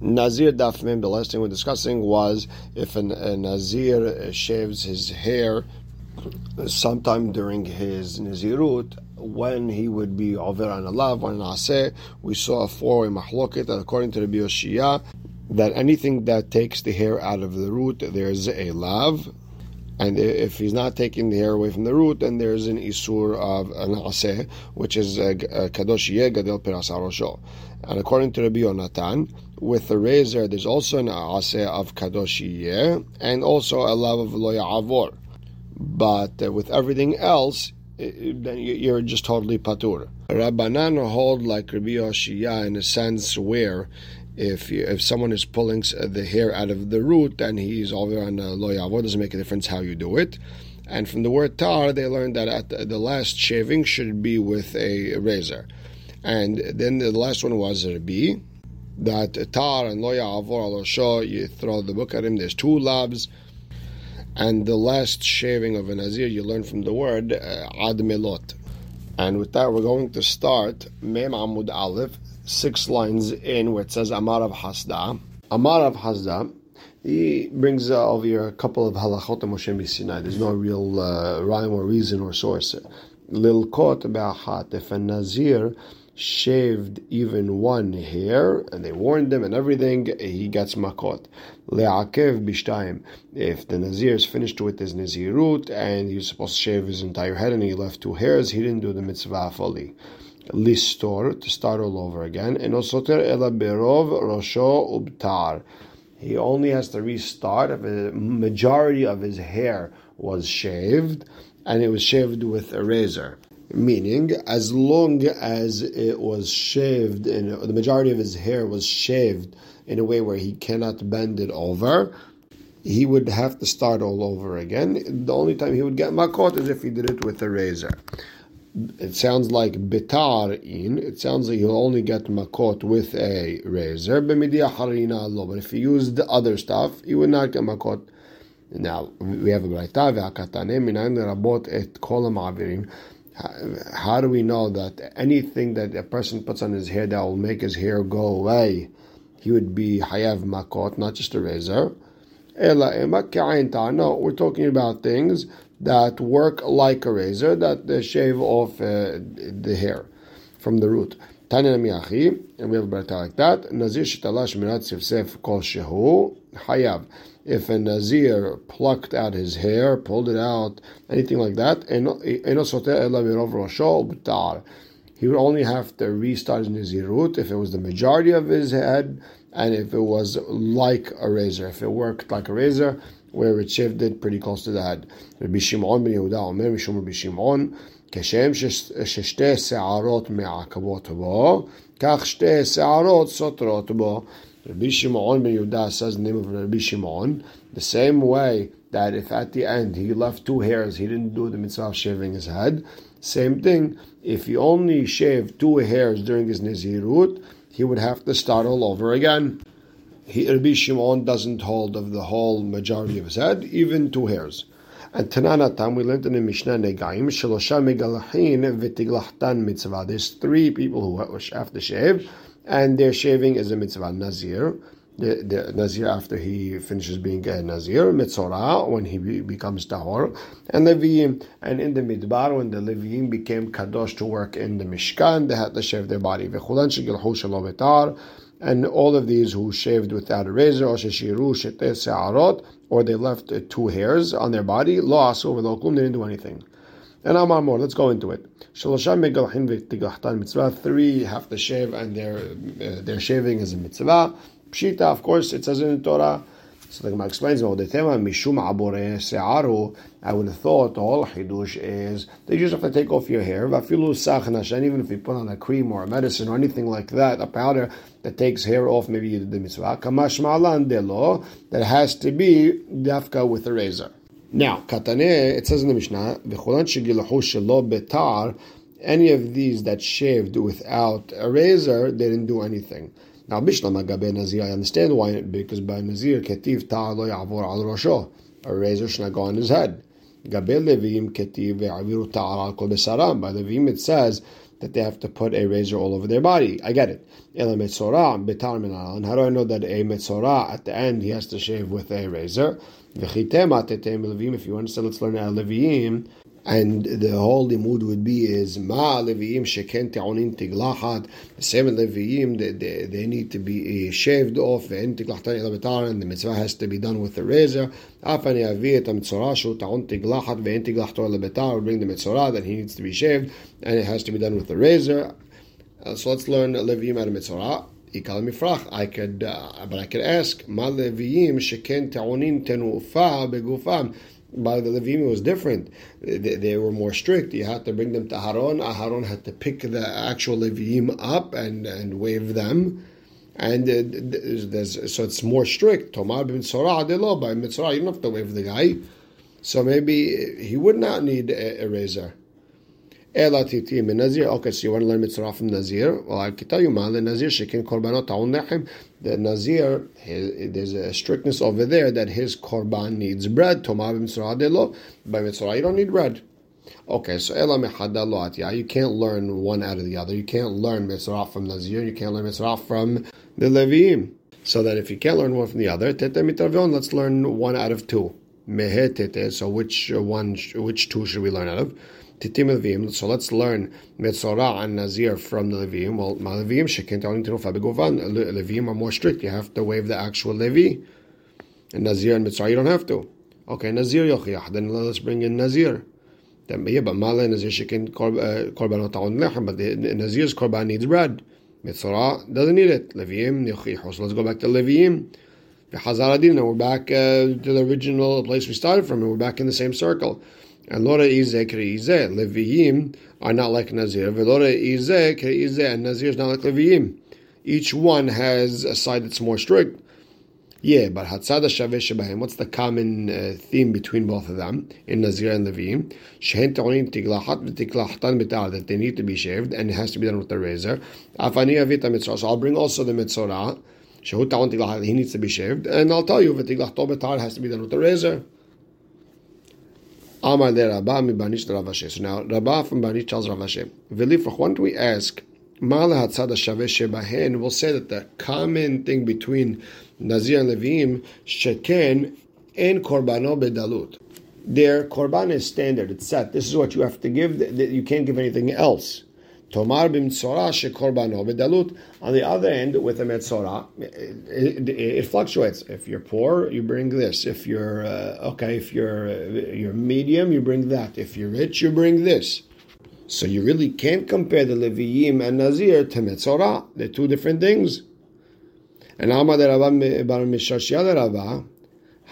Nazir Dafmim, the last thing we're discussing was if an, a Nazir shaves his hair sometime during his Nazirut, when he would be over on alav, when aseh, we saw a four mahloket that according to the Yoshia, that anything that takes the hair out of the root, there's a lav, and if he's not taking the hair away from the root, then there's an isur of an aseh, which is kadosh gadel perasarosho. And according to Rabbi Yonatan, with the razor, there's also an aseh of kadosh and also a lav of lo avor. But uh, with everything else, then you're just totally patur. Rabbanan hold like Rabbi Yoshia in a sense where if if someone is pulling the hair out of the root and he's over on a lo yavo, doesn't make a difference how you do it. And from the word tar, they learned that at the, last shaving should be with a razor. And then the last one was Rabbi, that tar and lo yavo al you throw the book at him. There's two lavs. And the last shaving of a nazir, you learn from the word uh, ad melot. And with that, we're going to start Mem Amud Aleph, six lines in where it says Amar Rav Hasda. Amar Rav Hasda, he brings uh, over here a couple of halachot of Moshe Sinai. There's no real uh, rhyme or reason or source. Lil kot hat if a nazir shaved even one hair, and they warned him and everything, he gets makot. Le'akev bishtaim. If the nazir is finished with his nazirut and he's supposed to shave his entire head and he left two hairs, he didn't do the mitzvah fully listor to start all over again. And osoter ela berov rosho ubtar. He only has to restart if a majority of his hair was shaved and it was shaved with a razor. Meaning, as long as it was shaved, and the majority of his hair was shaved in a way where he cannot bend it over, he would have to start all over again. The only time he would get makot is if he did it with a razor it sounds like bitar in. It sounds like you'll only get makot with a razor. But if he used other stuff, you would not get makot. Now we have a brayta rabot et kol How do we know that anything that a person puts on his hair that will make his hair go away, he would be hayav makot, not just a razor? No, we're talking about things that work like a razor, that shave off uh, the hair from the root. Tanya Miyachi, and we have a brata like that. Nazir shitalash minat sifsef kol shehu hayav. If a nazir plucked out his hair, pulled it out, anything like that, he would only have to restart his nazirut if it was the majority of his head and if it was like a razor. If it worked like a razor, where it shifted pretty close to the head. Rabbi Shimon ben Yehuda Omer Mishum Rabbi Shimon כשם ששתי שערות מעכבות בו, כך שתי שערות סותרות בו. Rabbi Shimon ben Yehuda says the name of Rabbi Shimon, the same way that if at the end he left two hairs, he didn't do the mitzvah of shaving his head, same thing, if he only shaved two hairs during his Nazirut, he would have to start all over again he, Rabbi Shimon doesn't hold of the whole majority of his head, even two hairs. And Tanana Tam, we learned in the Mishnah Negaim, Shalosha Megalahin Vitiglahtan Mitzvah. There's three people who have to shave, and their shaving is a mitzvah. Nazir, the, the Nazir after he finishes being a Nazir, Mitzorah, when he becomes Tahor, and Leviim. And in the Midbar, when the Leviim became Kadosh to work in the Mishkan, they had to shave their body and all of these who shaved without a razor, or or they left uh, two hairs on their body, lost over the they didn't do anything. And Amar more, let's go into it. Three have to shave, and their uh, their shaving is a mitzvah. Pshita, of course, it says in the Torah. So the Gemara explains, mishum se'aru. I would have thought whole chidush is they just have to take off your hair. And even if you put on a cream or a medicine or anything like that, a powder that takes hair off, maybe you did the mitzvah. Kamash ma'alan delo, that has to be dafka with a razor. Now, katane, it says in the Mishnah, betar, any of these that shaved without a razor, they didn't do anything. Now, Bishlam Agabe Nazir, I understand why, because by Nazir, Ketiv Ta lo yavor al rosho. A razor should not go on his head. Gabe Levim Ketiv ve'aviru ta'ar al kol besaram. By Levim it says that they have to put a razor all over their body. I get it. Ela Metzorah Betar And how do I know that a metzora at the end he has to shave with a razor? If you understand, let's learn out Leviim. And the whole mood would be is ma leviim sheken te'onin tiglachat. The seven leviim they, they, they, need to be shaved off and the mitzvah has to be done with the razor. Afani avi et mitzvah shu ta'on tiglachat ve'en tiglachto lebetar. Bring the mitzvah that he needs to be shaved and it has to be done with the razor. Uh, so let's learn leviim out of mitzvah. I could, uh, but I could ask, Ma leviim sheken ta'onin tenufa begufam by the Levim was different. They, they, were more strict. You had to bring them to Aharon. Aharon had to pick the actual Levim up and, and wave them. And uh, so it's more strict. Tomar bin Sorah by Mitzrah, you don't have to wave the guy. So maybe he would not need a, a razor. Okay, so you want to learn mitzvah from Nazir? Well, I can tell you, the Nazir shekin korbanot ta'un nechem. The Nazir, there's a strictness over there that his korban needs bread. Tomar b'mitzvah lo. By mitzvah, you don't need bread. Okay, so ela mechada Yeah, You can't learn one out of the other. You can't learn mitzvah from Nazir. You can't learn mitzvah from the levim. So that if you can't learn one from the other, tete mitravion, let's learn one out of two. Mehe tete. So which one? Which two should we learn out of? Titim. So let's learn Metzorah and Nazir from the Levim. Well, my Levim shekin ta'onin tenufa begovan. Levim are more strict. You have to wave the actual Levi. And Nazir and Metzorah you don't have to. Okay, Nazir yochiach. Then let's bring in Nazir. Then yeah, but Mala Nazir shekin korbanot ta'on lechem. But the Nazir's korban needs bread. Metzorah doesn't need it. Levim yochiach. So let's go back to. Hazar Adin, we're back uh, to the original place we started from, and we're back in the same circle. And Lora Izeh Kreizeh. Leviim are not like Nazir. Velora Izeh Kreizeh. And Nazir is not like Leviim. Each one has a side that's more strict. Yeah, but Hatzada Shaveh Shebahem, what's the common uh, theme between both of them in Nazir and Leviim? Shehen Ta'onim Tiglachat V'Tiglachtan B'Tar, that they need to be shaved and it has to be done with the razor. Afani Avita Mitzvah, so I'll bring also the Mitzvah. Shehu Ta'on Tiglachat, he needs to be shaved. And I'll tell you, V'Tiglachto B'Tar has to be done with the razor. Amar le mi Barnish So now Rabba from Barnish tells Rav Ashi. V'lifrach, why don't we ask, Ma lehatzad shaveh shebahen, we'll say that the common thing between Nazir and Levim, sheken en korbano bedalut. Their korban is standard, it's set. This is what you have to give, you can't give anything else. Tomar b'mitzora shekorbano bedalut. On the other end, with a metzora, it, it, it, fluctuates. If you're poor, you bring this. If you're uh, okay, if you're uh, you're medium, you bring that. If you're rich, you bring this. So you really can't compare the Leviim and Nazir to metzora. They're two different things. And Amad Rabba Bar Mishashiyah Rabba.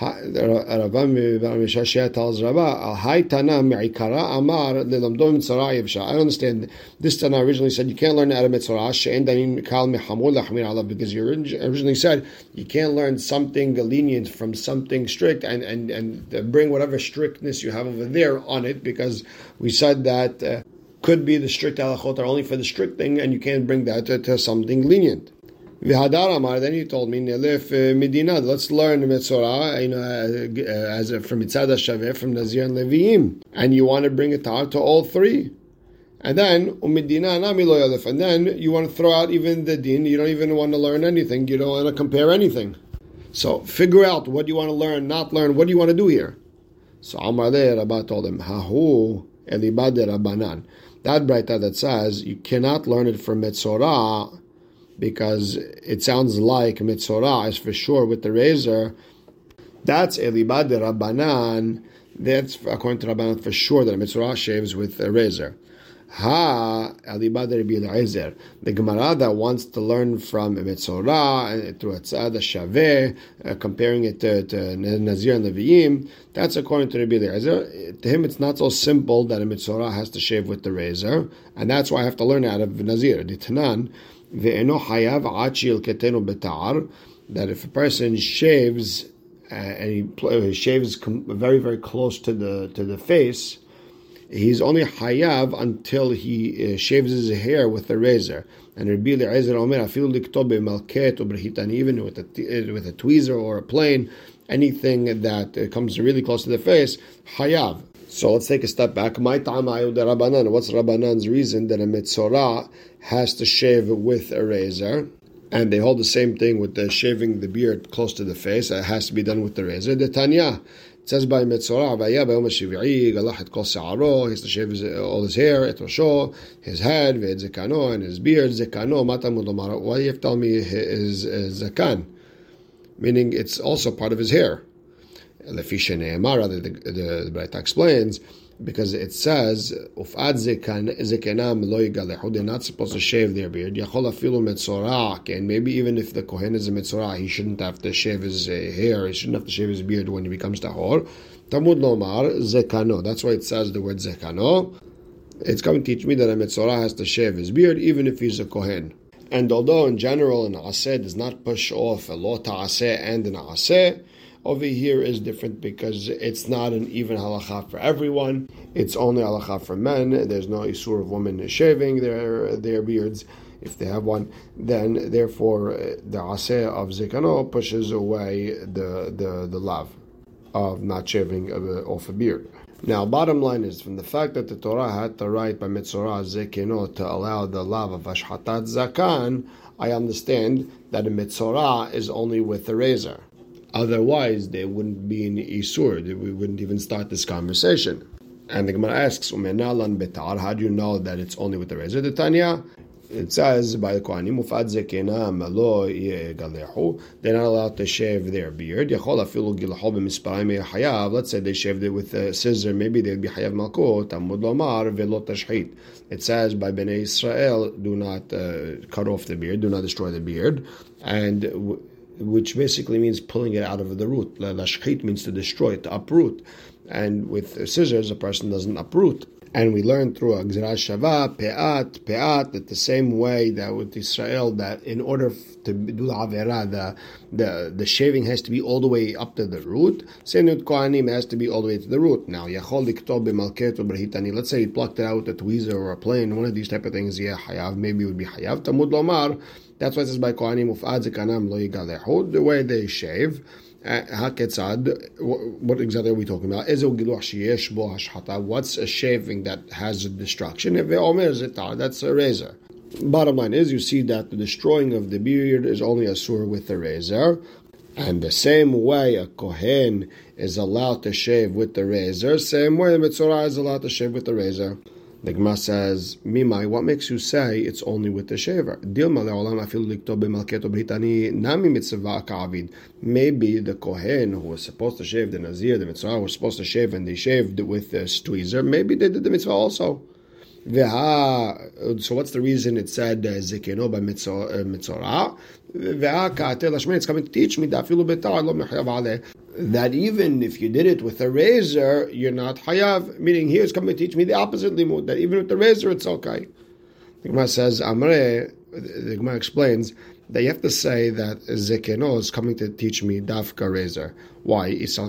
I understand. This Tana originally said you can't learn out of Mitzara, She'en Danim Kal Mehamur Lachmir Allah, because you originally said you can't learn something lenient from something strict and, and, and bring whatever strictness you have over there on it, because we said that uh, could be the strict halachot are only for the strict thing, and you can't bring that to, to something lenient. V'hadar Amar, then he told me, Nelef uh, Medina, let's learn the Metzorah, you know, uh, as from Mitzad Shaveh, from Nazir and Leviim. And you want to bring a tar to all three. And then, umidina lo and then you want to throw out even the din, you don't even want to learn anything, you don't want to compare anything. So figure out what you want to learn, not learn, what do you want to do here? So Amar Rabbah told him, Hahu elibad Rabbanan. That brayta that says you cannot learn it from Metzorah because it sounds like mitzorah is for sure with the razor. That's elibad rabbanan. That's according to Rabbanan for sure that mitzorah shaves with a razor. Ha elibad Rabbi Eliezer. The Gemara that wants to learn from mitzorah through Atzad Shaveh, uh, comparing it to, to Nazir and Leviim, that's according to Rabbi Eliezer. To him, it's not so simple that a mitzorah has to shave with the razor, and that's why I have to learn out of Nazir. The Tanan ve'eno hayav achil ketenu betar, that if a person shaves uh, and he, uh, shaves very very close to the to the face, he's only hayav until he uh, shaves his hair with a razor. And Rabbi Eliezer Omer malket or even with a with a tweezer or a plane, anything that comes really close to the face, hayav. So let's take a step back. My Rabbanan. What's Rabbanan's reason that a mitzorah has to shave with a razor? And they hold the same thing with the shaving the beard close to the face. It has to be done with the razor. The Tanya. It says by Metzorah, והיה ביום השביעי, גלח את כל שערו, he has to shave his, all his hair, את ראשו, his head, ואת זקנו, and his beard, זקנו, מה תלמוד לומר? Why do you have to tell me his, his zakan? Meaning it's also part of his hair. Lefisha Ne'emara that the, the, the Breta explains, because it says ufad zekenam lo yigalehu. They're not supposed to shave their beard. Yachol afilu metzorach, and maybe even if the kohen is a metzorach, he shouldn't have to shave his uh, hair. He shouldn't have to shave his beard when he becomes tahor. Tamud lomar zekano. That's why it says the word zekano. It's coming to teach me that a metzorah has to shave his beard even if he's a kohen. And although in general an aseh does not push off a lota aseh and an aseh, over here is different because it's not an even halacha for everyone. It's only halacha for men. There's no isur of women shaving their their beards if they have one. Then, therefore, uh, the aseh of zikano pushes away the the the lav of not shaving uh, off a beard. Now, bottom line is from the fact that the Torah had to write by mitzvah zekino to allow the lav of ashhatat zakan, I understand that a mitzvah is only with the razor. Otherwise, there wouldn't be any isur. We wouldn't even start this conversation. And the Gemara asks, betar, how do you know that it's only with the razor? The Tanya, it says by the Kohanim. They're not allowed to shave their beard. Let's say they shaved it with a scissor. Maybe they'd be hayav malkot. Tamud lomar velot. It says by Bnei Israel, do not uh, cut off the beard, do not destroy the beard, and which basically means pulling it out of the root. Lashchit means to destroy, to uproot. And with scissors, a person doesn't uproot. And we learned through Agzirah Shava, Pe'at, Pe'at, that the same way that with Israel, that in order to do the Avera, the, the, the shaving has to be all the way up to the root. Same with Kohanim has to be all the way to the root. Now, Yachol Liktob Malket Brahitani, let's say he plucked it out with a tweezer or a plane, one of these type of things, yeah, Hayav, maybe it would be Hayav. Tamud Lomar, that's why it says by Kohanim, Zikanam Lo Yigalehu, the way they shave. What exactly are we talking about? What's a shaving that has a destruction? That's a razor. Bottom line is, you see that the destroying of the beard is only a sur with the razor. And the same way a Kohen is allowed to shave with the razor, same way the Mitzorah is allowed to shave with the razor. The Gemara says, Mimai, what makes you say it's only with the shaver? Maybe the Kohen who was supposed to shave the Nazir, the Mitzvah was supposed to shave, and they shaved with the tweezer, maybe they did the Mitzvah also. So what's the reason it said Zikino by Mitzorah? It's coming to teach me that even if you did it with a razor, you're not hayav. Meaning here it's coming to teach me the opposite limud, that even with the razor it's okay. The Gemara says, Amre, the Gemara explains, that you have to say that Zekeno is coming to teach me Dafka Razor. Why? If you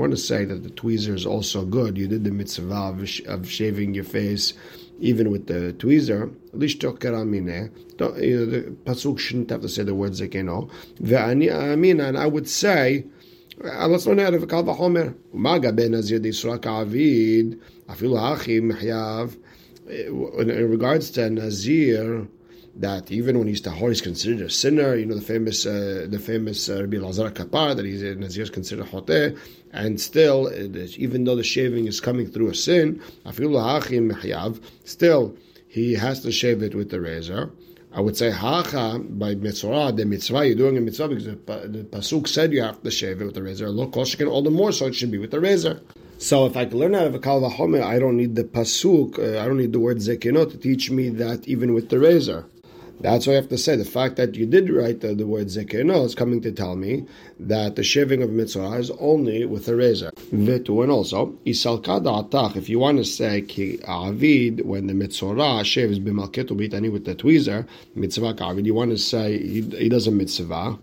want to say that the tweezer is also good, you did the mitzvah of shaving your face even with the tweezer, the pasuk shouldn't have to say the word zekeno. And I would say. Umaga ben Nazir de Yisra Ka'avid, afilu hachim in regards to Nazir, that even when he's tahor, he's considered a sinner. You know the famous, uh, the famous uh, Rabbi Lazar Kapar that he's in Nazir is considered hoteh, and still, even though the shaving is coming through a sin, still he has to shave it with the razor. I would say hacha by mitzvah, the mitzvah you're doing a mitzvah because the, pasuk said you have to shave it with the razor. Look, koshikin all the more, so it should be with the razor. So if I can learn out of a kal I don't need the pasuk, uh, I don't need the word zekinot to teach me that even with the razor. That's what I have to say. The fact that you did write the, the word zekeno is coming to tell me that the shaving of mitzvah is only with a razor. Vitu, and also, atach, if you want to say ki avid, when the mitzvah shaves b'malketu bitani with the tweezer, mitzvah avid, you want to say he, he does a mitzvah,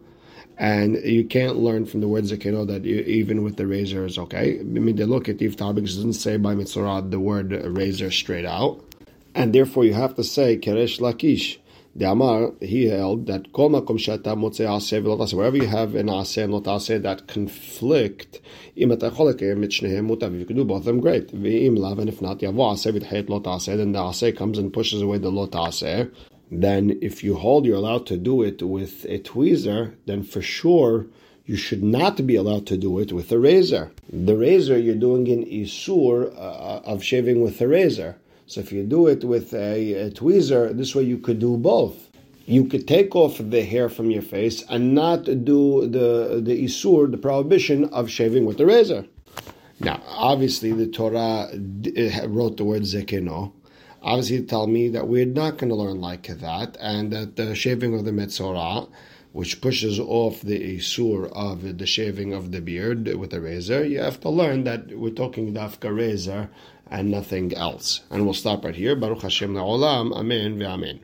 and you can't learn from the word zekeno that you, even with the razor is okay. I mean, they look at the Tabik doesn't say by mitzvah the word razor straight out, and therefore you have to say k'Reish Lakish The Amar, he held that Wherever you have an aseh and lo that conflict. You can do both of them, great. And if not, yavo aseh v'tchet lo then the aseh comes and pushes away the lo Then, if you hold, you're allowed to do it with a tweezer. Then for sure you should not be allowed to do it with a razor. The razor you're doing in isur uh, of shaving with a razor. So if you do it with a, a tweezer, this way you could do both. You could take off the hair from your face and not do the the isur, the prohibition of shaving with the razor. Now, obviously, the Torah eh, wrote the word zekeno. Obviously, tell me that we're not going to learn like that, and that the shaving of the metzorah, which pushes off the isur of the shaving of the beard with a razor, you have to learn that we're talking dafka razor and nothing else. And we'll stop right here. Baruch Hashem la'olam. Amen ve'amen.